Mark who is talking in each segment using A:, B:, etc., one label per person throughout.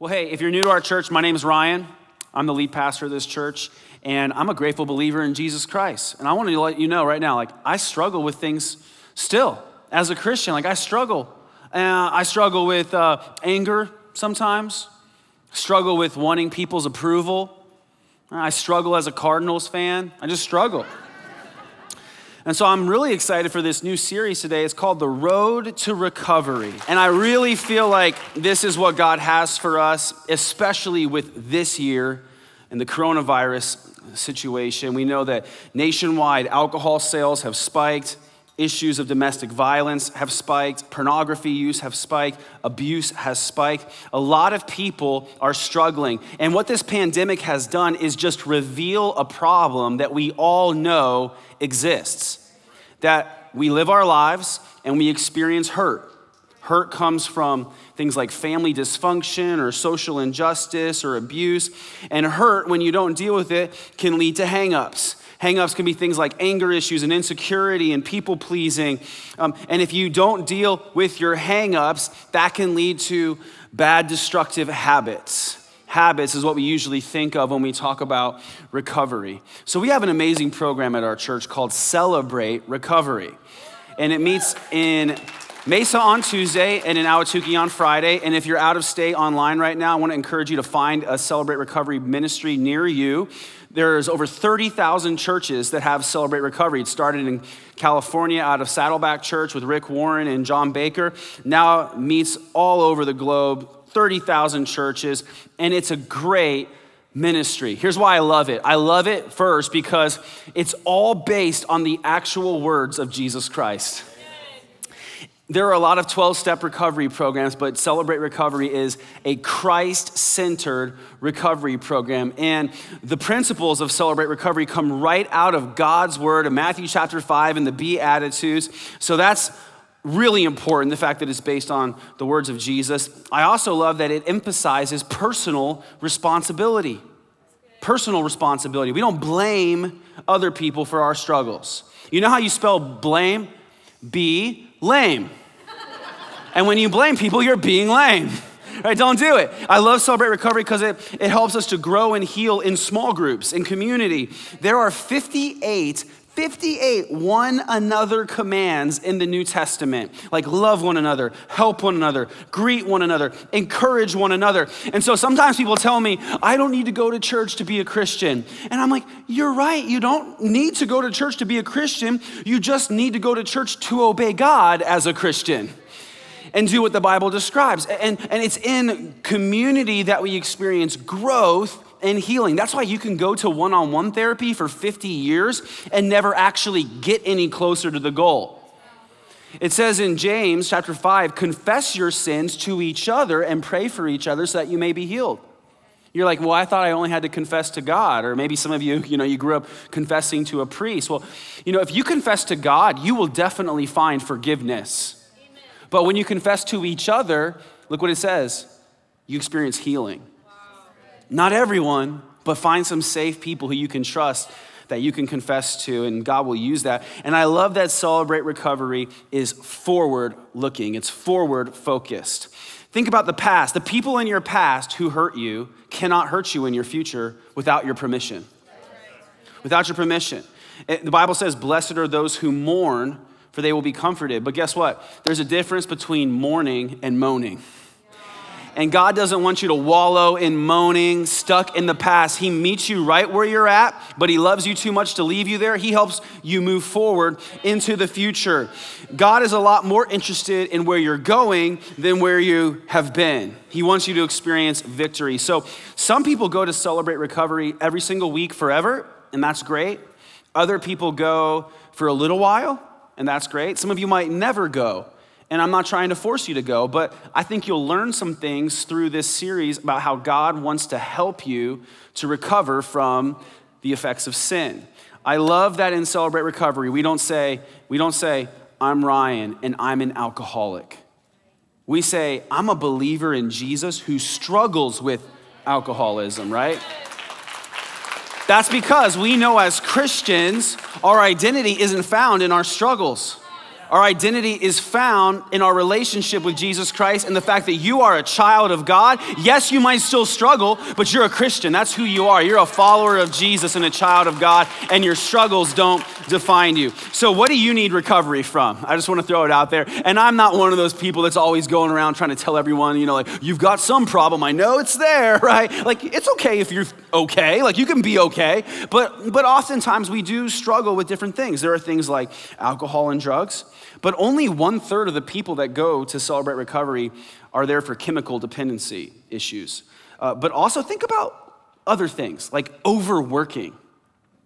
A: Well, hey, if you're new to our church, my name is Ryan. I'm the lead pastor of this church, and I'm a grateful believer in Jesus Christ. And I want to let you know right now, like, I struggle with things still as a Christian. Like, I struggle. Uh, I struggle with uh, anger sometimes, struggle with wanting people's approval. I struggle as a Cardinals fan. I just struggle. And so I'm really excited for this new series today. It's called The Road to Recovery. And I really feel like this is what God has for us, especially with this year and the coronavirus situation. We know that nationwide alcohol sales have spiked. Issues of domestic violence have spiked, pornography use have spiked, abuse has spiked. A lot of people are struggling. And what this pandemic has done is just reveal a problem that we all know exists. That we live our lives and we experience hurt. Hurt comes from things like family dysfunction or social injustice or abuse. And hurt, when you don't deal with it, can lead to hangups Hangups can be things like anger issues and insecurity and people pleasing. Um, and if you don't deal with your hangups, that can lead to bad, destructive habits. Habits is what we usually think of when we talk about recovery. So, we have an amazing program at our church called Celebrate Recovery. And it meets in Mesa on Tuesday and in Ahwatukee on Friday. And if you're out of state online right now, I want to encourage you to find a Celebrate Recovery ministry near you. There's over 30,000 churches that have Celebrate Recovery. It started in California out of Saddleback Church with Rick Warren and John Baker. Now meets all over the globe, 30,000 churches, and it's a great ministry. Here's why I love it. I love it first because it's all based on the actual words of Jesus Christ. There are a lot of 12 step recovery programs, but Celebrate Recovery is a Christ centered recovery program. And the principles of Celebrate Recovery come right out of God's word in Matthew chapter 5 and the Beatitudes. So that's really important, the fact that it's based on the words of Jesus. I also love that it emphasizes personal responsibility. Personal responsibility. We don't blame other people for our struggles. You know how you spell blame? B lame. And when you blame people, you're being lame. Right? Don't do it. I love Celebrate Recovery because it, it helps us to grow and heal in small groups, in community. There are 58 58 one another commands in the New Testament, like love one another, help one another, greet one another, encourage one another. And so sometimes people tell me, I don't need to go to church to be a Christian. And I'm like, you're right. You don't need to go to church to be a Christian. You just need to go to church to obey God as a Christian and do what the Bible describes. And, and it's in community that we experience growth and healing. That's why you can go to one on one therapy for 50 years and never actually get any closer to the goal. It says in James chapter 5 confess your sins to each other and pray for each other so that you may be healed. You're like, well, I thought I only had to confess to God. Or maybe some of you, you know, you grew up confessing to a priest. Well, you know, if you confess to God, you will definitely find forgiveness. But when you confess to each other, look what it says you experience healing. Not everyone, but find some safe people who you can trust that you can confess to, and God will use that. And I love that Celebrate Recovery is forward looking, it's forward focused. Think about the past. The people in your past who hurt you cannot hurt you in your future without your permission. Without your permission. The Bible says, Blessed are those who mourn, for they will be comforted. But guess what? There's a difference between mourning and moaning. And God doesn't want you to wallow in moaning, stuck in the past. He meets you right where you're at, but He loves you too much to leave you there. He helps you move forward into the future. God is a lot more interested in where you're going than where you have been. He wants you to experience victory. So, some people go to celebrate recovery every single week forever, and that's great. Other people go for a little while, and that's great. Some of you might never go, and I'm not trying to force you to go, but I think you'll learn some things through this series about how God wants to help you to recover from the effects of sin. I love that in Celebrate Recovery, we don't say, we don't say, I'm Ryan and I'm an alcoholic. We say, I'm a believer in Jesus who struggles with alcoholism, right? That's because we know as Christians, our identity isn't found in our struggles. Our identity is found in our relationship with Jesus Christ and the fact that you are a child of God. Yes, you might still struggle, but you're a Christian. That's who you are. You're a follower of Jesus and a child of God, and your struggles don't define you. So, what do you need recovery from? I just want to throw it out there. And I'm not one of those people that's always going around trying to tell everyone, you know, like, you've got some problem. I know it's there, right? Like, it's okay if you're okay. Like, you can be okay. But, but oftentimes we do struggle with different things. There are things like alcohol and drugs, but only one third of the people that go to celebrate recovery are there for chemical dependency issues. Uh, but also think about other things like overworking,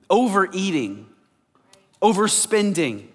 A: overeating, overspending.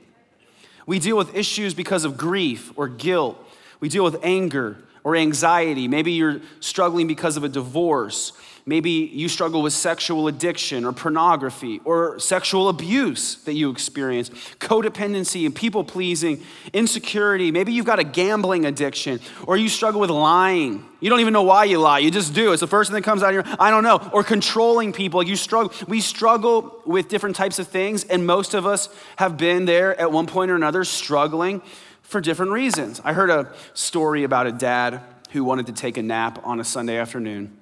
A: We deal with issues because of grief or guilt. We deal with anger or anxiety. Maybe you're struggling because of a divorce Maybe you struggle with sexual addiction or pornography or sexual abuse that you experience, codependency and people pleasing, insecurity. Maybe you've got a gambling addiction or you struggle with lying. You don't even know why you lie. You just do. It's the first thing that comes out of your I don't know. Or controlling people. You struggle. We struggle with different types of things and most of us have been there at one point or another struggling for different reasons. I heard a story about a dad who wanted to take a nap on a Sunday afternoon.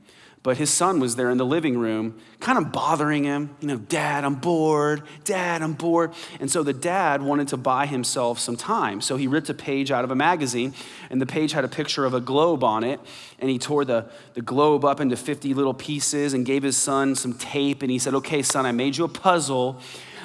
A: But his son was there in the living room, kind of bothering him. You know, Dad, I'm bored. Dad, I'm bored. And so the dad wanted to buy himself some time. So he ripped a page out of a magazine, and the page had a picture of a globe on it. And he tore the, the globe up into 50 little pieces and gave his son some tape. And he said, Okay, son, I made you a puzzle.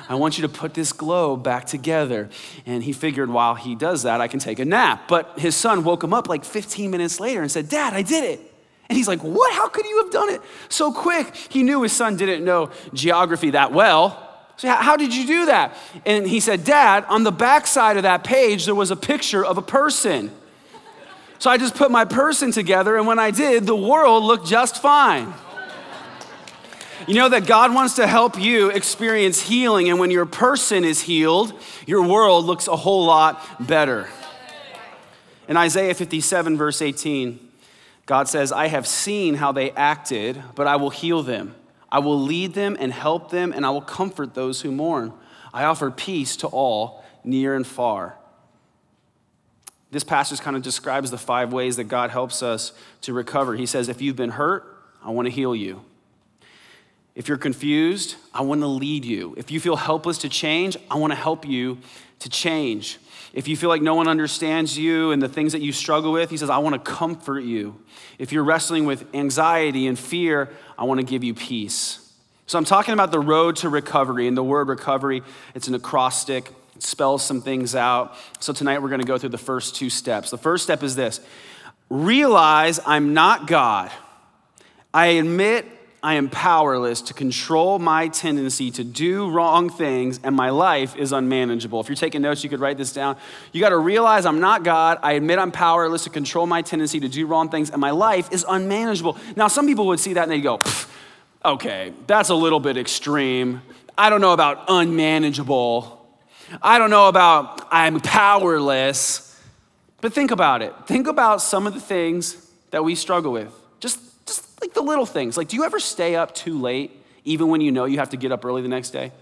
A: I want you to put this globe back together. And he figured while he does that, I can take a nap. But his son woke him up like 15 minutes later and said, Dad, I did it. And he's like, What? How could you have done it so quick? He knew his son didn't know geography that well. So, how did you do that? And he said, Dad, on the back side of that page, there was a picture of a person. So I just put my person together, and when I did, the world looked just fine. You know that God wants to help you experience healing, and when your person is healed, your world looks a whole lot better. In Isaiah 57, verse 18, God says, I have seen how they acted, but I will heal them. I will lead them and help them, and I will comfort those who mourn. I offer peace to all, near and far. This passage kind of describes the five ways that God helps us to recover. He says, If you've been hurt, I want to heal you. If you're confused, I want to lead you. If you feel helpless to change, I want to help you to change. If you feel like no one understands you and the things that you struggle with, he says, I want to comfort you. If you're wrestling with anxiety and fear, I want to give you peace. So I'm talking about the road to recovery. And the word recovery, it's an acrostic, it spells some things out. So tonight we're going to go through the first two steps. The first step is this realize I'm not God. I admit I am powerless to control my tendency to do wrong things, and my life is unmanageable. If you're taking notes, you could write this down. You got to realize I'm not God. I admit I'm powerless to control my tendency to do wrong things, and my life is unmanageable. Now, some people would see that and they'd go, okay, that's a little bit extreme. I don't know about unmanageable. I don't know about I'm powerless. But think about it. Think about some of the things that we struggle with. Just like the little things. Like, do you ever stay up too late, even when you know you have to get up early the next day?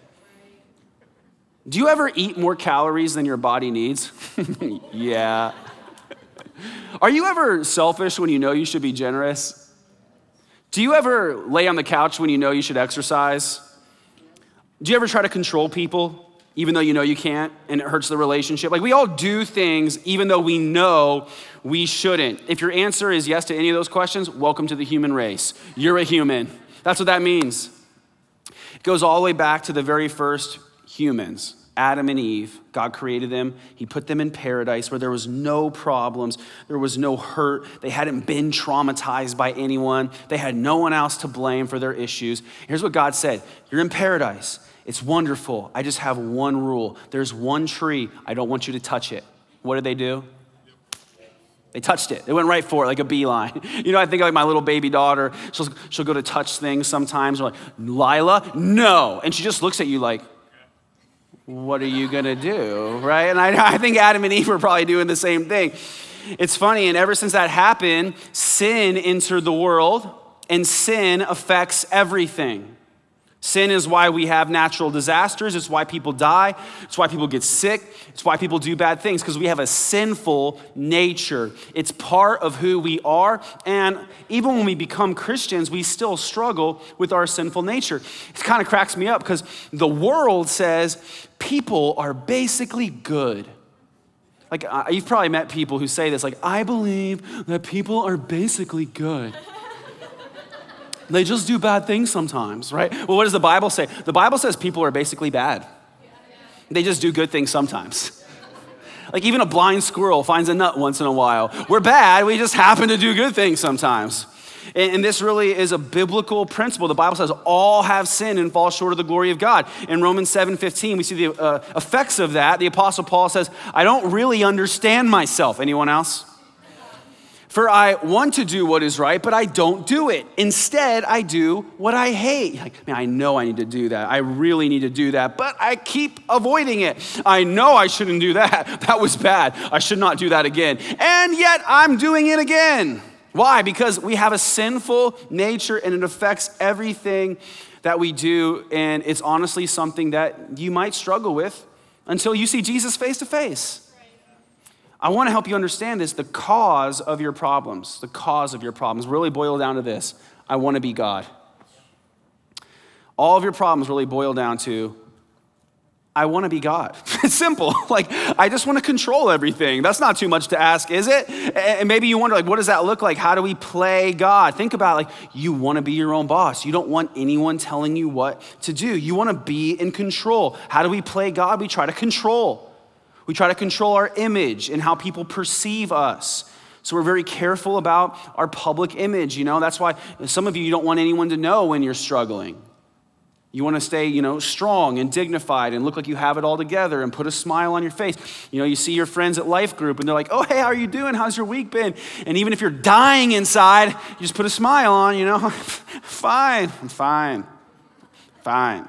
A: Do you ever eat more calories than your body needs? yeah. Are you ever selfish when you know you should be generous? Do you ever lay on the couch when you know you should exercise? Do you ever try to control people even though you know you can't and it hurts the relationship? Like we all do things even though we know we shouldn't. If your answer is yes to any of those questions, welcome to the human race. You're a human. That's what that means. It goes all the way back to the very first humans. Adam and Eve, God created them. He put them in paradise where there was no problems, there was no hurt. They hadn't been traumatized by anyone, they had no one else to blame for their issues. Here's what God said You're in paradise. It's wonderful. I just have one rule there's one tree. I don't want you to touch it. What did they do? They touched it. They went right for it like a beeline. You know, I think like my little baby daughter, she'll, she'll go to touch things sometimes. I'm like, Lila, no. And she just looks at you like, what are you going to do? Right? And I, I think Adam and Eve were probably doing the same thing. It's funny, and ever since that happened, sin entered the world, and sin affects everything Sin is why we have natural disasters. It's why people die. It's why people get sick. It's why people do bad things, because we have a sinful nature. It's part of who we are. And even when we become Christians, we still struggle with our sinful nature. It kind of cracks me up because the world says people are basically good. Like, you've probably met people who say this, like, I believe that people are basically good. They just do bad things sometimes, right? Well, what does the Bible say? The Bible says people are basically bad. They just do good things sometimes. Like even a blind squirrel finds a nut once in a while. We're bad, we just happen to do good things sometimes. And, this really is a biblical principle. The Bible says all have sinned and fall short of the glory of God. In Romans 7:15, we see the uh, effects of that. The apostle Paul says, "I don't really understand myself." Anyone else? For I want to do what is right, but I don't do it. Instead, I do what I hate. Like, man, I know I need to do that. I really need to do that, but I keep avoiding it. I know I shouldn't do that. That was bad. I should not do that again. And yet I'm doing it again. Why? Because we have a sinful nature and it affects everything that we do. And it's honestly something that you might struggle with until you see Jesus face to face. I want to help you understand this. The cause of your problems, the cause of your problems really boil down to this I want to be God. All of your problems really boil down to I want to be God. It's simple. Like, I just want to control everything. That's not too much to ask, is it? And maybe you wonder, like, what does that look like? How do we play God? Think about, like, you want to be your own boss. You don't want anyone telling you what to do. You want to be in control. How do we play God? We try to control. We try to control our image and how people perceive us. So we're very careful about our public image, you know? That's why some of you, you don't want anyone to know when you're struggling. You want to stay, you know, strong and dignified and look like you have it all together and put a smile on your face. You know, you see your friends at Life Group and they're like, "Oh, hey, how are you doing? How's your week been?" And even if you're dying inside, you just put a smile on, you know, fine, I'm fine, fine.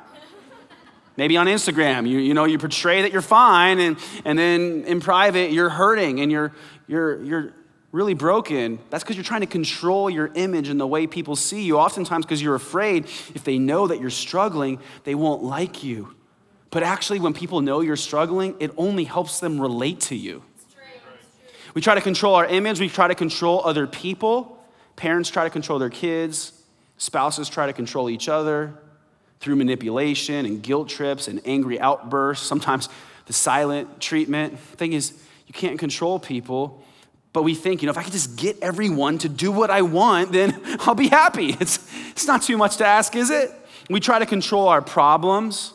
A: Maybe on Instagram, you, you know, you portray that you're fine, and, and then in private, you're hurting and you're, you're, you're really broken. That's because you're trying to control your image and the way people see you. Oftentimes, because you're afraid if they know that you're struggling, they won't like you. But actually, when people know you're struggling, it only helps them relate to you. We try to control our image, we try to control other people. Parents try to control their kids, spouses try to control each other through manipulation and guilt trips and angry outbursts, sometimes the silent treatment. The thing is, you can't control people, but we think, you know, if I could just get everyone to do what I want, then I'll be happy. It's, it's not too much to ask, is it? We try to control our problems.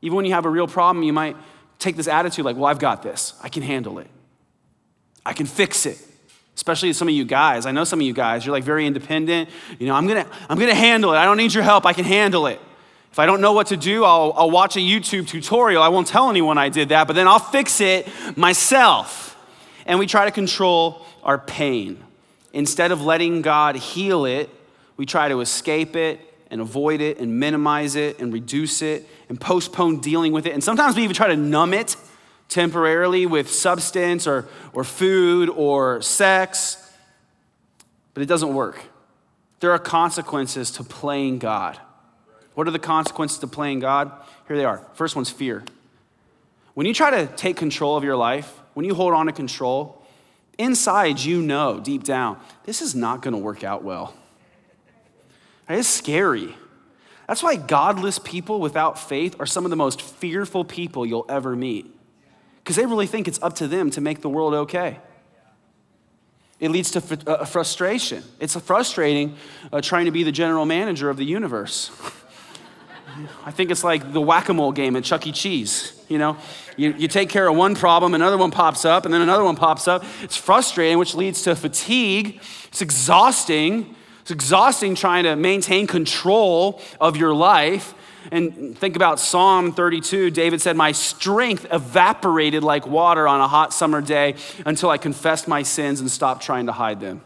A: Even when you have a real problem, you might take this attitude like, well, I've got this, I can handle it, I can fix it especially some of you guys i know some of you guys you're like very independent you know i'm gonna i'm gonna handle it i don't need your help i can handle it if I don't know what to do, I'll, I'll watch a YouTube tutorial. I won't tell anyone I did that, but then I'll fix it myself. And we try to control our pain. Instead of letting God heal it, we try to escape it and avoid it and minimize it and reduce it and postpone dealing with it. And sometimes we even try to numb it temporarily with substance or, or food or sex, but it doesn't work. There are consequences to playing God. What are the consequences to playing God? Here they are. First one's fear. When you try to take control of your life, when you hold on to control, inside you know deep down, this is not going to work out well. It's scary. That's why godless people without faith are some of the most fearful people you'll ever meet. Because they really think it's up to them to make the world okay. It leads to fr- uh, frustration. It's frustrating uh, trying to be the general manager of the universe. I think it's like the whack a mole game at Chuck E. Cheese. You know, you, you take care of one problem, another one pops up, and then another one pops up. It's frustrating, which leads to fatigue. It's exhausting. It's exhausting trying to maintain control of your life. And think about Psalm 32. David said, My strength evaporated like water on a hot summer day until I confessed my sins and stopped trying to hide them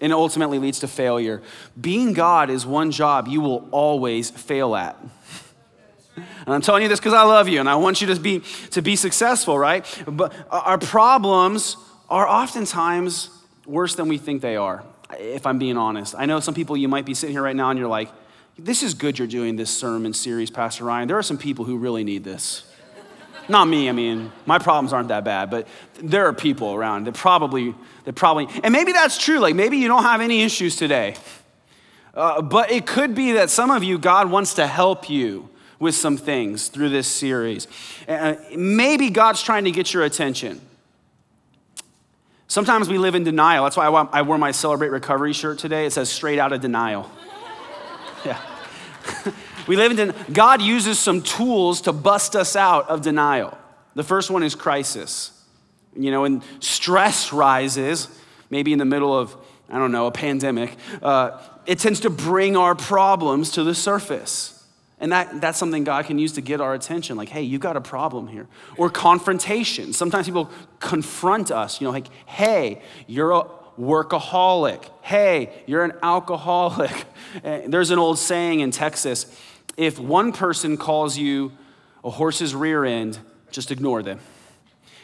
A: and ultimately leads to failure. Being God is one job you will always fail at. And I'm telling you this because I love you and I want you to be, to be successful, right? But our problems are oftentimes worse than we think they are, if I'm being honest. I know some people you might be sitting here right now and you're like, this is good you're doing this sermon series, Pastor Ryan. There are some people who really need this. Not me, I mean, my problems aren't that bad, but there are people around that probably, that probably, and maybe that's true. Like maybe you don't have any issues today. Uh, but it could be that some of you, God wants to help you with some things through this series. Uh, maybe God's trying to get your attention. Sometimes we live in denial. That's why I, I wore my Celebrate Recovery shirt today. It says straight out of denial. yeah. we live in God uses some tools to bust us out of denial. The first one is crisis. You know, when stress rises, maybe in the middle of, I don't know, a pandemic, uh, it tends to bring our problems to the surface. And that, that's something God can use to get our attention. Like, hey, you got a problem here. Or confrontation. Sometimes people confront us, you know, like, hey, you're a workaholic. Hey, you're an alcoholic. Eh, there's an old saying in Texas if one person calls you a horse's rear end, just ignore them.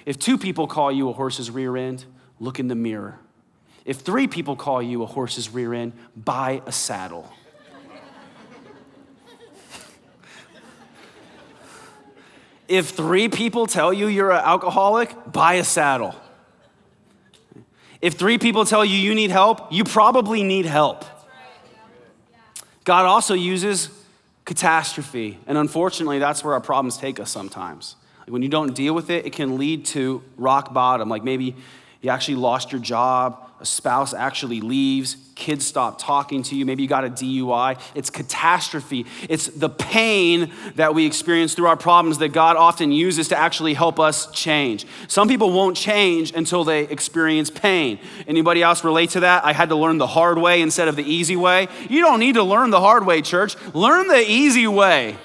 A: If two people call you a horse's rear end, look in the mirror. If three people call you a horse's rear end, buy a saddle. If three people tell you you're an alcoholic, buy a saddle. If three people tell you you need help, you probably need help. God also uses catastrophe, and unfortunately, that's where our problems take us sometimes. When you don't deal with it, it can lead to rock bottom. Like maybe you actually lost your job, a spouse actually leaves, kids stop talking to you, maybe you got a DUI. It's catastrophe. It's the pain that we experience through our problems that God often uses to actually help us change. Some people won't change until they experience pain. Anybody else relate to that? I had to learn the hard way instead of the easy way. You don't need to learn the hard way, church. Learn the easy way.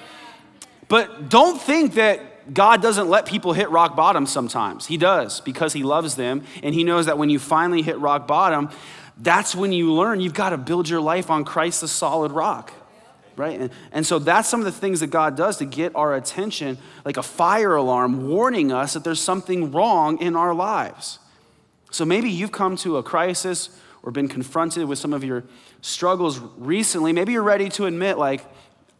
A: But don't think that God doesn't let people hit rock bottom sometimes. He does because He loves them. And He knows that when you finally hit rock bottom, that's when you learn you've got to build your life on Christ, the solid rock. Right? And, and so that's some of the things that God does to get our attention, like a fire alarm warning us that there's something wrong in our lives. So maybe you've come to a crisis or been confronted with some of your struggles recently. Maybe you're ready to admit, like,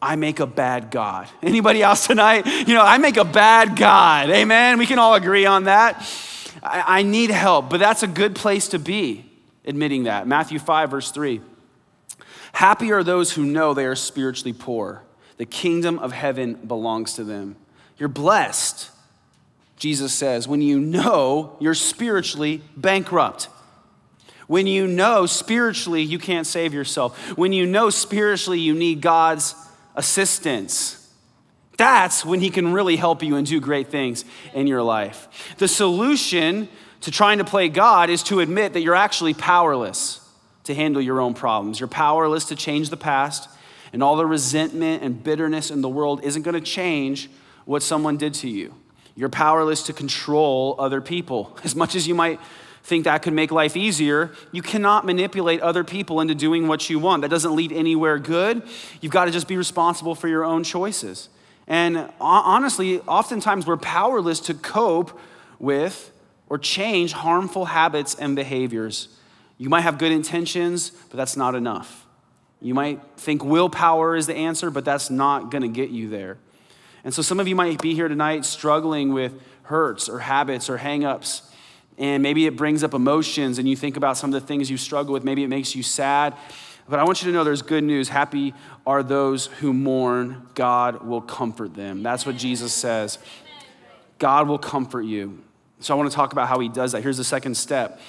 A: I make a bad God. Anybody else tonight? You know, I make a bad God. Amen. We can all agree on that. I, I need help, but that's a good place to be, admitting that. Matthew 5, verse 3. Happy are those who know they are spiritually poor. The kingdom of heaven belongs to them. You're blessed, Jesus says, when you know you're spiritually bankrupt. When you know spiritually you can't save yourself. When you know spiritually you need God's assistance. That's when he can really help you and do great things in your life. The solution to trying to play God is to admit that you're actually powerless to handle your own problems. You're powerless to change the past, and all the resentment and bitterness in the world isn't going to change what someone did to you. You're powerless to control other people. As much as you might think that could make life easier, you cannot manipulate other people into doing what you want. That doesn't lead anywhere good. You've got to just be responsible for your own choices. And honestly, oftentimes we're powerless to cope with or change harmful habits and behaviors. You might have good intentions, but that's not enough. You might think willpower is the answer, but that's not going to get you there. And so some of you might be here tonight struggling with hurts or habits or hangups and maybe it brings up emotions and you think about some of the things you struggle with. Maybe it makes you sad. But I want you to know there's good news. Happy are those who mourn. God will comfort them. That's what Jesus says. God will comfort you. So I want to talk about how he does that. Here's the second step.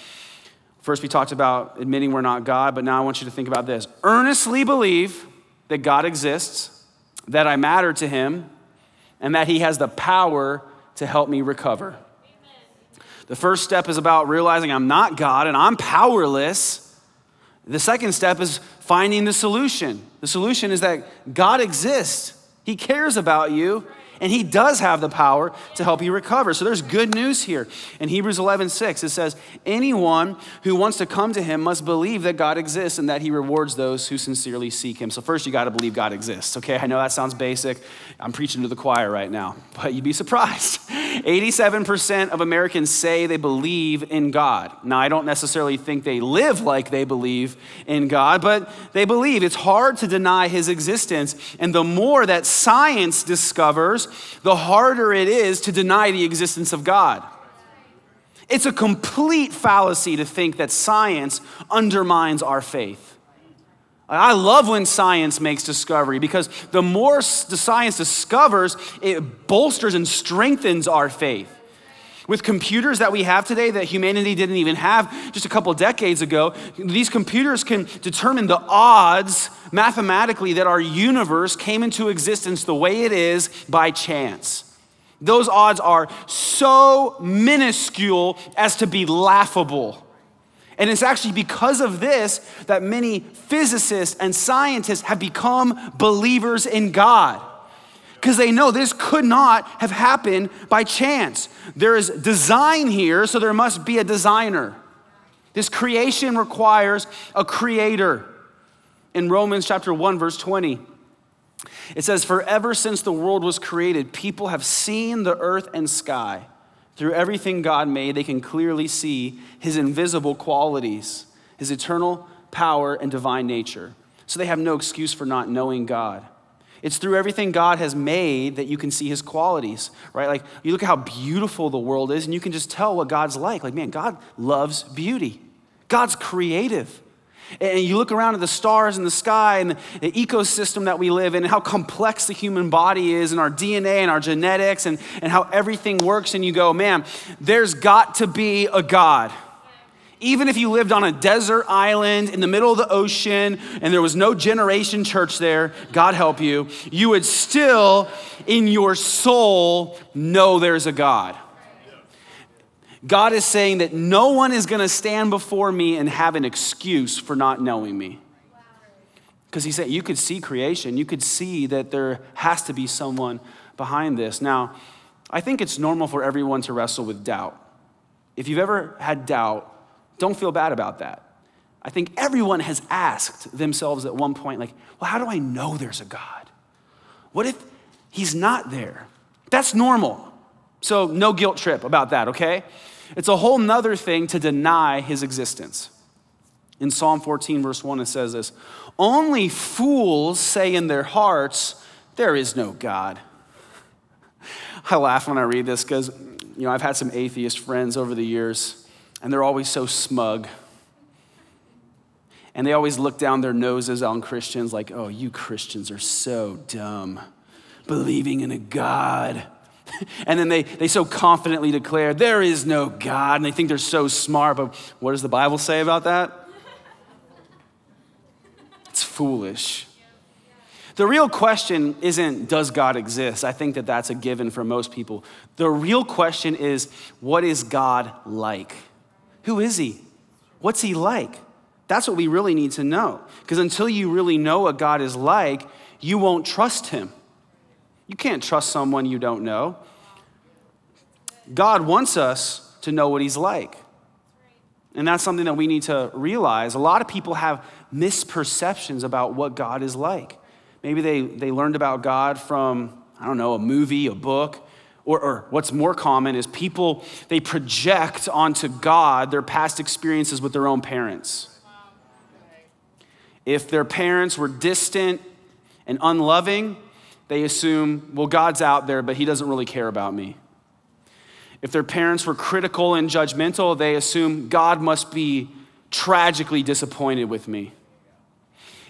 A: First, we talked about admitting we're not God, but now I want you to think about this. Earnestly believe that God exists, that I matter to him, and that he has the power to help me recover. The first step is about realizing I'm not God and I'm powerless. The second step is finding the solution. The solution is that God exists, He cares about you, and He does have the power to help you recover. So there's good news here. In Hebrews 11 6, it says, Anyone who wants to come to Him must believe that God exists and that He rewards those who sincerely seek Him. So first, you got to believe God exists. Okay, I know that sounds basic. I'm preaching to the choir right now, but you'd be surprised. 87% of Americans say they believe in God. Now, I don't necessarily think they live like they believe in God, but they believe. It's hard to deny his existence. And the more that science discovers, the harder it is to deny the existence of God. It's a complete fallacy to think that science undermines our faith. I love when science makes discovery because the more the science discovers, it bolsters and strengthens our faith. With computers that we have today that humanity didn't even have just a couple decades ago, these computers can determine the odds mathematically that our universe came into existence the way it is by chance. Those odds are so minuscule as to be laughable. And it's actually because of this that many physicists and scientists have become believers in God. Because they know this could not have happened by chance. There is design here, so there must be a designer. This creation requires a creator. In Romans chapter 1, verse 20, it says, For ever since the world was created, people have seen the earth and sky. Through everything God made, they can clearly see his invisible qualities, his eternal power and divine nature. So they have no excuse for not knowing God. It's through everything God has made that you can see his qualities, right? Like you look at how beautiful the world is, and you can just tell what God's like. Like, man, God loves beauty. God's creative. And you look around at the stars in the sky and the ecosystem that we live in, and how complex the human body is, and our DNA and our genetics, and, and how everything works, and you go, man, there's got to be a God. Even if you lived on a desert island in the middle of the ocean and there was no generation church there, God help you, you would still, in your soul, know there's a God. God is saying that no one is going to stand before me and have an excuse for not knowing me. Because he said, you could see creation, you could see that there has to be someone behind this. Now, I think it's normal for everyone to wrestle with doubt. If you've ever had doubt, don't feel bad about that. I think everyone has asked themselves at one point, like, well, how do I know there's a God? What if he's not there? That's normal. So, no guilt trip about that, okay? It's a whole nother thing to deny his existence. In Psalm 14, verse 1, it says this Only fools say in their hearts, There is no God. I laugh when I read this because, you know, I've had some atheist friends over the years, and they're always so smug. And they always look down their noses on Christians like, oh, you Christians are so dumb, believing in a God. and then they, they so confidently declare, There is no God. And they think they're so smart. But what does the Bible say about that? It's foolish. The real question isn't, Does God exist? I think that that's a given for most people. The real question is, What is God like? Who is He? What's He like? That's what we really need to know. Because until you really know what God is like, you won't trust Him. You can't trust someone you don't know. God wants us to know what He's like. And that's something that we need to realize. A lot of people have misperceptions about what God is like. Maybe they, they learned about God from, I don't know, a movie, a book, or, or what's more common is people, they project onto God their past experiences with their own parents. If their parents were distant and unloving, they assume, well, God's out there, but he doesn't really care about me. If their parents were critical and judgmental, they assume God must be tragically disappointed with me.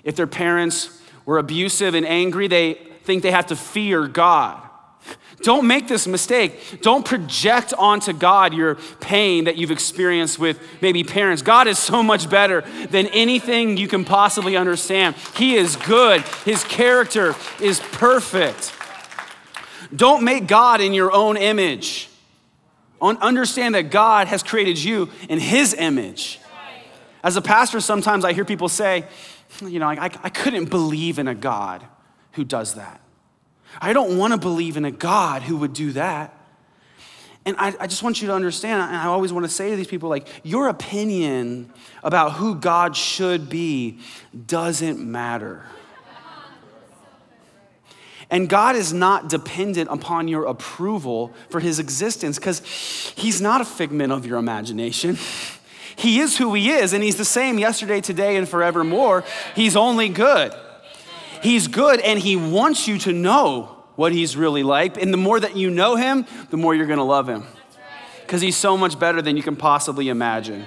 A: If their parents were abusive and angry, they think they have to fear God. Don't make this mistake. Don't project onto God your pain that you've experienced with maybe parents. God is so much better than anything you can possibly understand. He is good, His character is perfect. Don't make God in your own image. Understand that God has created you in His image. As a pastor, sometimes I hear people say, you know, I, I couldn't believe in a God who does that. I don't want to believe in a God who would do that. And I, I, just want you to understand, and I always want to say to these people, like, your opinion about who God should be doesn't matter. And God is not dependent upon your approval for his existence because he's not a figment of your imagination. He is who he is, and he's the same yesterday, today, and forevermore. He's only good. He's good, and he wants you to know what he's really like. And the more that you know him, the more you're gonna love him because he's so much better than you can possibly imagine.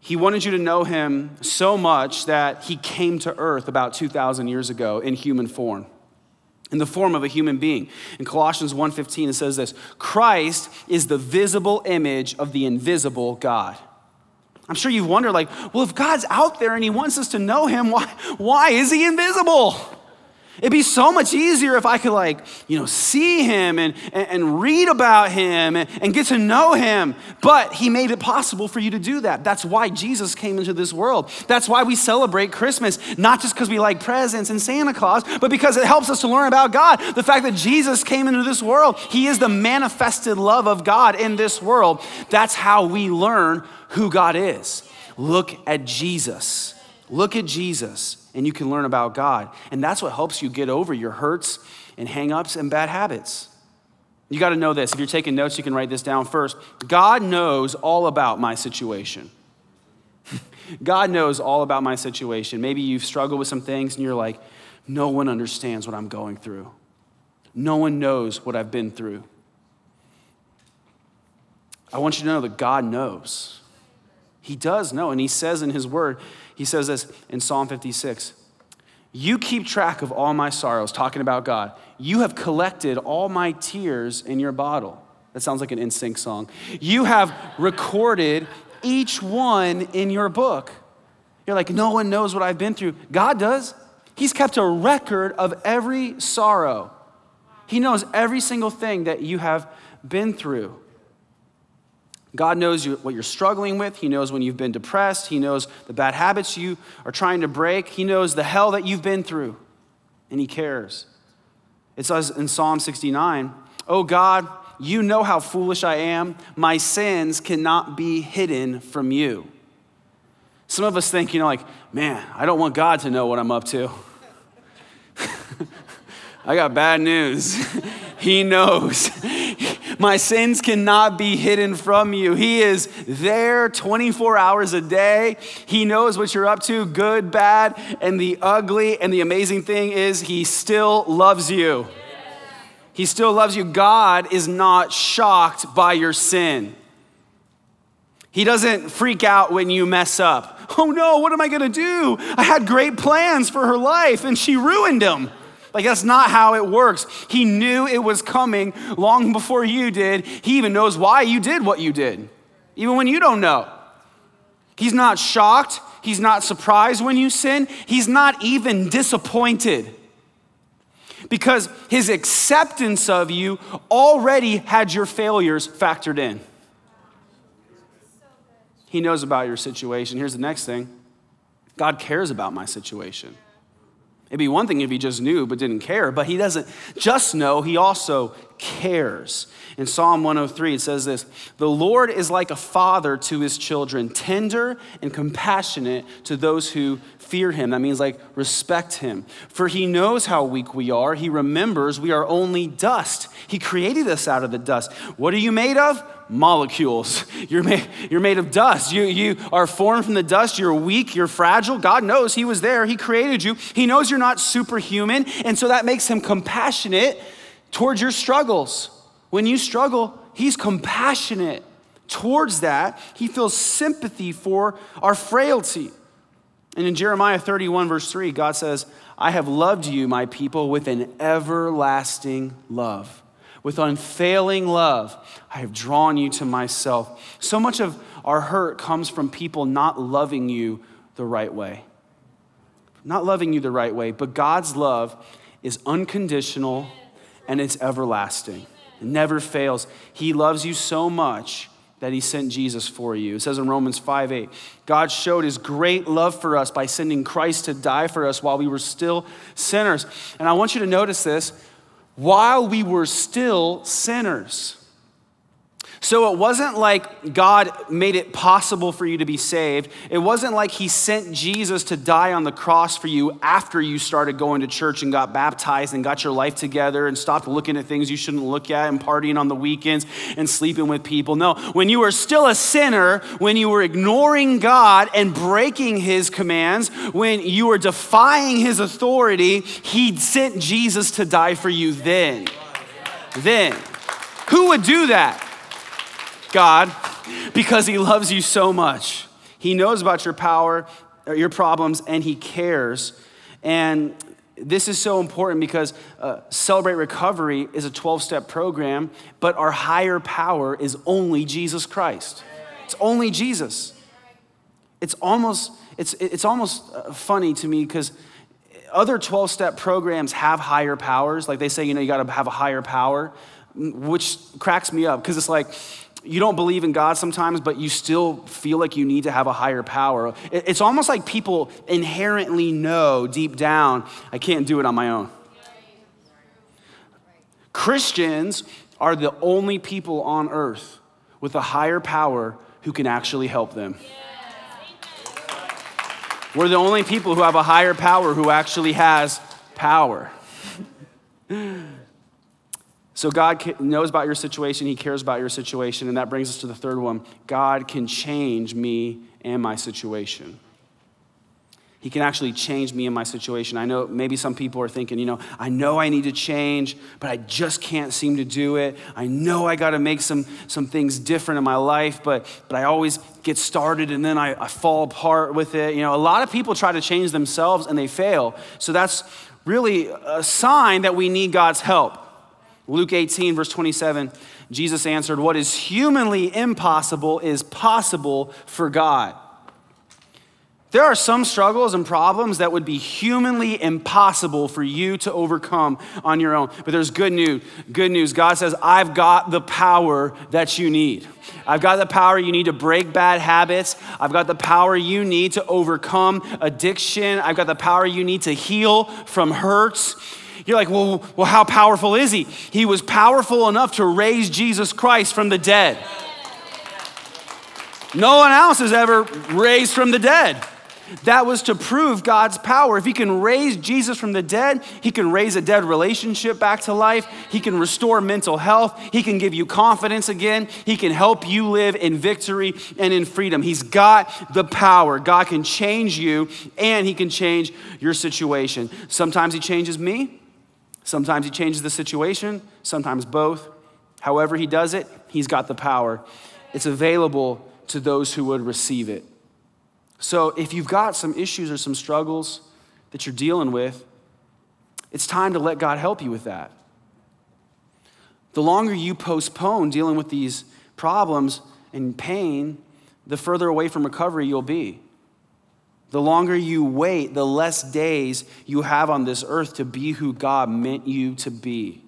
A: He wanted you to know him so much that he came to earth about 2,000 years ago in human form in the form of a human being. In Colossians 1:15 it says this, Christ is the visible image of the invisible God. I'm sure you've wondered like, well if God's out there and he wants us to know him, why why is he invisible? It'd be so much easier if I could, like, you know, see him and, and, and read about him and, and, get to know him. But he made it possible for you to do that. That's why Jesus came into this world. That's why we celebrate Christmas, not just because we like presents and Santa Claus, but because it helps us to learn about God. The fact that Jesus came into this world, he is the manifested love of God in this world. That's how we learn who God is. Look at Jesus. Look at Jesus and you can learn about God. And that's what helps you get over your hurts and hangups and bad habits. You got to know this. If you're taking notes, you can write this down first. God knows all about my situation. God knows all about my situation. Maybe you've struggled with some things and you're like, no one understands what I'm going through. No one knows what I've been through. I want you to know that God knows. He does know. And He says in His Word, he says this in Psalm 56 You keep track of all my sorrows, talking about God. You have collected all my tears in your bottle. That sounds like an NSYNC song. You have recorded each one in your book. You're like, no one knows what I've been through. God does. He's kept a record of every sorrow. He knows every single thing that you have been through. God knows you, what you're struggling with. He knows when you've been depressed. He knows the bad habits you are trying to break. He knows the hell that you've been through, and He cares. It says in Psalm 69 Oh God, you know how foolish I am. My sins cannot be hidden from you. Some of us think, you know, like, man, I don't want God to know what I'm up to. I got bad news. he knows. My sins cannot be hidden from you. He is there 24 hours a day. He knows what you're up to, good, bad, and the ugly. And the amazing thing is, He still loves you. He still loves you. God is not shocked by your sin. He doesn't freak out when you mess up. Oh no, what am I gonna do? I had great plans for her life and she ruined them. Like, that's not how it works. He knew it was coming long before you did. He even knows why you did what you did, even when you don't know. He's not shocked. He's not surprised when you sin. He's not even disappointed because his acceptance of you already had your failures factored in. He knows about your situation. Here's the next thing God cares about my situation. It'd be one thing if he just knew but didn't care, but he doesn't just know, he also cares. In Psalm 103, it says this The Lord is like a father to his children, tender and compassionate to those who fear him. That means like respect him. For he knows how weak we are. He remembers we are only dust. He created us out of the dust. What are you made of? molecules. You're made, you're made of dust. You, you are formed from the dust. You're weak. You're fragile. God knows He was there. He created you. He knows you're not superhuman. And so that makes Him compassionate towards your struggles. When you struggle, He's compassionate towards that. He feels sympathy for our frailty. And in Jeremiah 31, verse 3, God says, I have loved you, my people, with an everlasting love with unfailing love, I have drawn you to myself. So much of our hurt comes from people not loving you the right way. Not loving you the right way, but God's love is unconditional and it's everlasting. It never fails. He loves you so much that he sent Jesus for you. It says in Romans 5 8, God showed his great love for us by sending Christ to die for us while we were still sinners. And I want you to notice this while we were still sinners. So it wasn't like God made it possible for you to be saved. It wasn't like He sent Jesus to die on the cross for you after you started going to church and got baptized and got your life together and stopped looking at things you shouldn't look at and partying on the weekends and sleeping with people. No, when you were still a sinner, when you were ignoring God and breaking His commands, when you were defying His authority, He sent Jesus to die for you then. Then. Who would do that? God because He loves you so much. He knows about your power, your problems, and He cares. And this is so important because uh, Celebrate Recovery is a 12 step program, but our higher power is only Jesus Christ. It's only Jesus. It's almost, it's, it's almost uh, funny to me because other 12 step programs have higher powers. Like they say, you know, you got to have a higher power, which cracks me up because it's like, you don't believe in God sometimes, but you still feel like you need to have a higher power. It's almost like people inherently know deep down, I can't do it on my own. Christians are the only people on earth with a higher power who can actually help them. We're the only people who have a higher power who actually has power. So God knows about your situation, He cares about your situation, and that brings us to the third one God can change me and my situation. He can actually change me and my situation. I know maybe some people are thinking, you know, I know I need to change, but I just can't seem to do it. I know I got to make some, some things different in my life, but, but I always get started and then I, I fall apart with it. You know, a lot of people try to change themselves and they fail. So that's really a sign that we need God's help. Luke 18, verse 27, Jesus answered, What is humanly impossible is possible for God. There are some struggles and problems that would be humanly impossible for you to overcome on your own. But there's good news. Good news. God says, I've got the power that you need. I've got the power you need to break bad habits. I've got the power you need to overcome addiction. I've got the power you need to heal from hurts. You're like, well, well, how powerful is he? He was powerful enough to raise Jesus Christ from the dead. No one else has ever raised from the dead. That was to prove God's power. If He can raise Jesus from the dead, He can raise a dead relationship back to life. He can restore mental health. He can give you confidence again. He can help you live in victory and in freedom. He's got the power. God can change you and He can change your situation. Sometimes He changes me, Sometimes he changes the situation, sometimes both. However, he does it, he's got the power. It's available to those who would receive it. So, if you've got some issues or some struggles that you're dealing with, it's time to let God help you with that. The longer you postpone dealing with these problems and pain, the further away from recovery you'll be. The longer you wait, the less days you have on this earth to be who God meant you to be.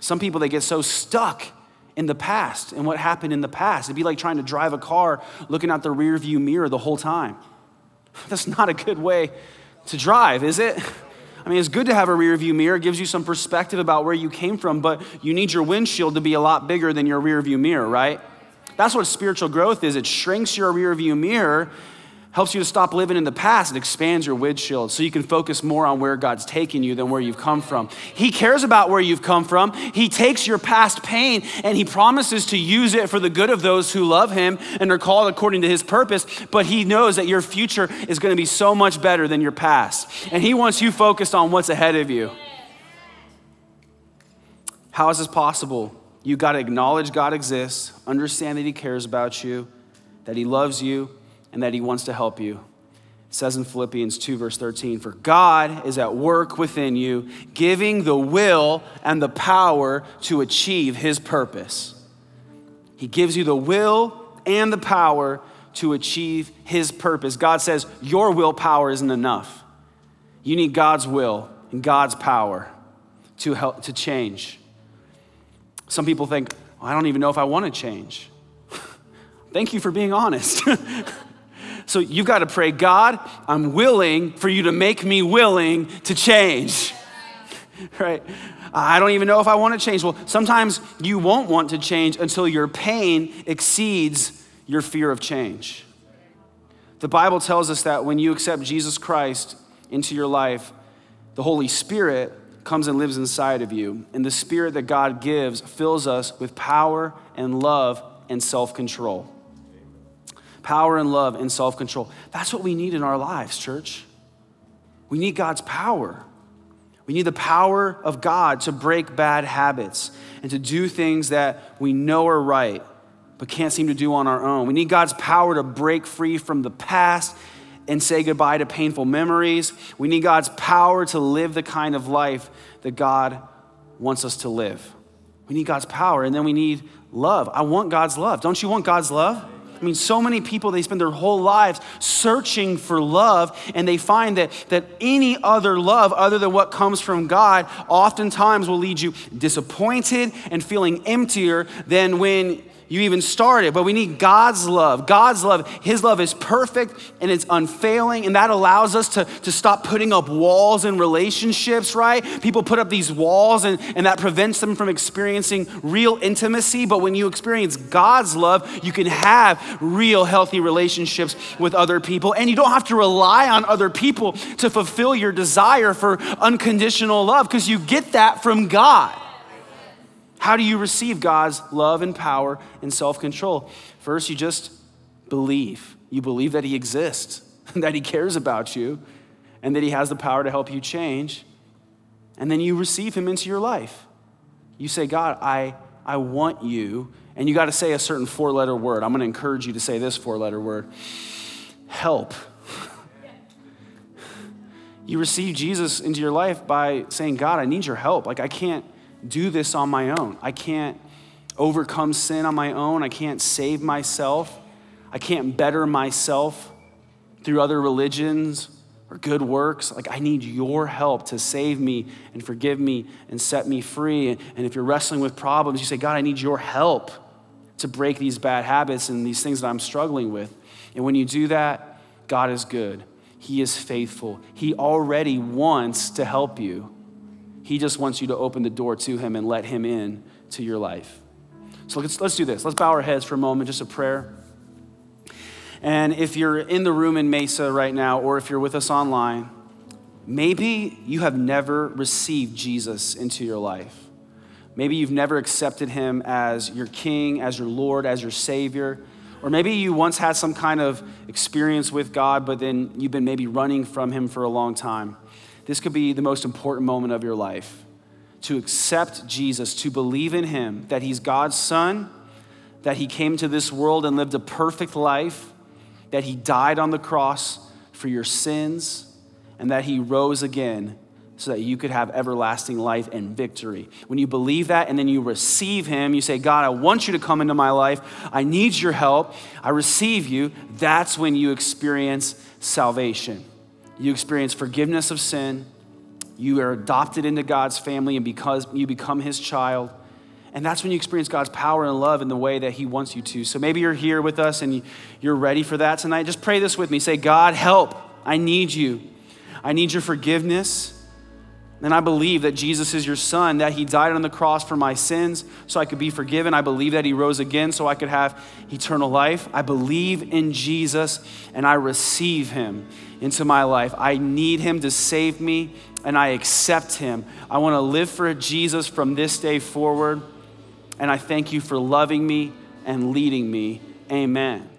A: Some people, they get so stuck in the past and what happened in the past. It'd be like trying to drive a car looking out the rear view mirror the whole time. That's not a good way to drive, is it? I mean, it's good to have a rear view mirror, it gives you some perspective about where you came from, but you need your windshield to be a lot bigger than your rear view mirror, right? That's what spiritual growth is. It shrinks your rear view mirror helps you to stop living in the past and expands your windshield so you can focus more on where God's taking you than where you've come from. He cares about where you've come from. He takes your past pain and He promises to use it for the good of those who love Him and are called according to His purpose. But He knows that your future is going to be so much better than your past. And He wants you focused on what's ahead of you. How is this possible? You got to acknowledge God exists, understand that He cares about you, that He loves you and that He wants to help you. It says in Philippians 2, verse 13, For God is at work within you, giving the will and the power to achieve His purpose. He gives you the will and the power to achieve His purpose. God says, Your willpower isn't enough. You need God's will and God's power to help to change. Some people think, well, I don't even know if I want to change. Thank you for being honest. So you've got to pray, God, I'm willing for you to make me willing to change. right? I don't even know if I want to change. Well, sometimes you won't want to change until your pain exceeds your fear of change. The Bible tells us that when you accept Jesus Christ into your life, the Holy Spirit comes and lives inside of you. And the Spirit that God gives fills us with power and love and self control. Power and love and self control. That's what we need in our lives, church. We need God's power. We need the power of God to break bad habits and to do things that we know are right but can't seem to do on our own. We need God's power to break free from the past and say goodbye to painful memories. We need God's power to live the kind of life that God wants us to live. We need God's power, and then we need love. I want God's love. Don't you want God's love? I mean, so many people, they spend their whole lives searching for love, and they find that, that any other love other than what comes from God oftentimes will lead you disappointed and feeling emptier than when you even started, but we need God's love. God's love, His love is perfect and it's unfailing, and that allows us to, to stop putting up walls in relationships, right? People put up these walls, and, and that prevents them from experiencing real intimacy. But when you experience God's love, you can have real healthy relationships with other people, and you don't have to rely on other people to fulfill your desire for unconditional love because you get that from God. How do you receive God's love and power and self control? First, you just believe. You believe that He exists, that He cares about you, and that He has the power to help you change. And then you receive Him into your life. You say, God, I, I want you. And you got to say a certain four letter word. I'm going to encourage you to say this four letter word help. You receive Jesus into your life by saying, God, I need your help. Like, I can't do this on my own. I can't overcome sin on my own. I can't save myself. I can't better myself through other religions or good works. Like, I need your help to save me and forgive me and set me free. And if you're wrestling with problems, you say, God, I need your help to break these bad habits and these things that I'm struggling with. And when you do that, God is good. He is faithful. He already wants to help you. He just wants you to open the door to Him and let Him in to your life. So let's, let's do this. Let's bow our heads for a moment, just a prayer. And if you're in the room in Mesa right now, or if you're with us online, maybe you have never received Jesus into your life. Maybe you've never accepted him as your king, as your Lord, as your Savior. Or maybe you once had some kind of experience with God, but then you've been maybe running from him for a long time this could be the most important moment of your life to accept Jesus, to believe in him, that he's God's son, that he came to this world and lived a perfect life, that he died on the cross for your sins, and that he rose again so that you could have everlasting life and victory. When you believe that and then you receive Him, you say, God, I want you to come into my life. I need your help. I receive you. That's when you experience salvation you experience forgiveness of sin, you are adopted into God's family, and because you become his child. And that's when you experience God's power and love in the way that He wants you to. So maybe you're here with us and you're ready for that tonight. Just pray this with me. Say, God, help. I need you. I need your forgiveness. And I believe that Jesus is your son, that he died on the cross for my sins so I could be forgiven. I believe that he rose again so I could have eternal life. I believe in Jesus and I receive him into my life. I need him to save me and I accept him. I want to live for Jesus from this day forward. And I thank you for loving me and leading me. Amen.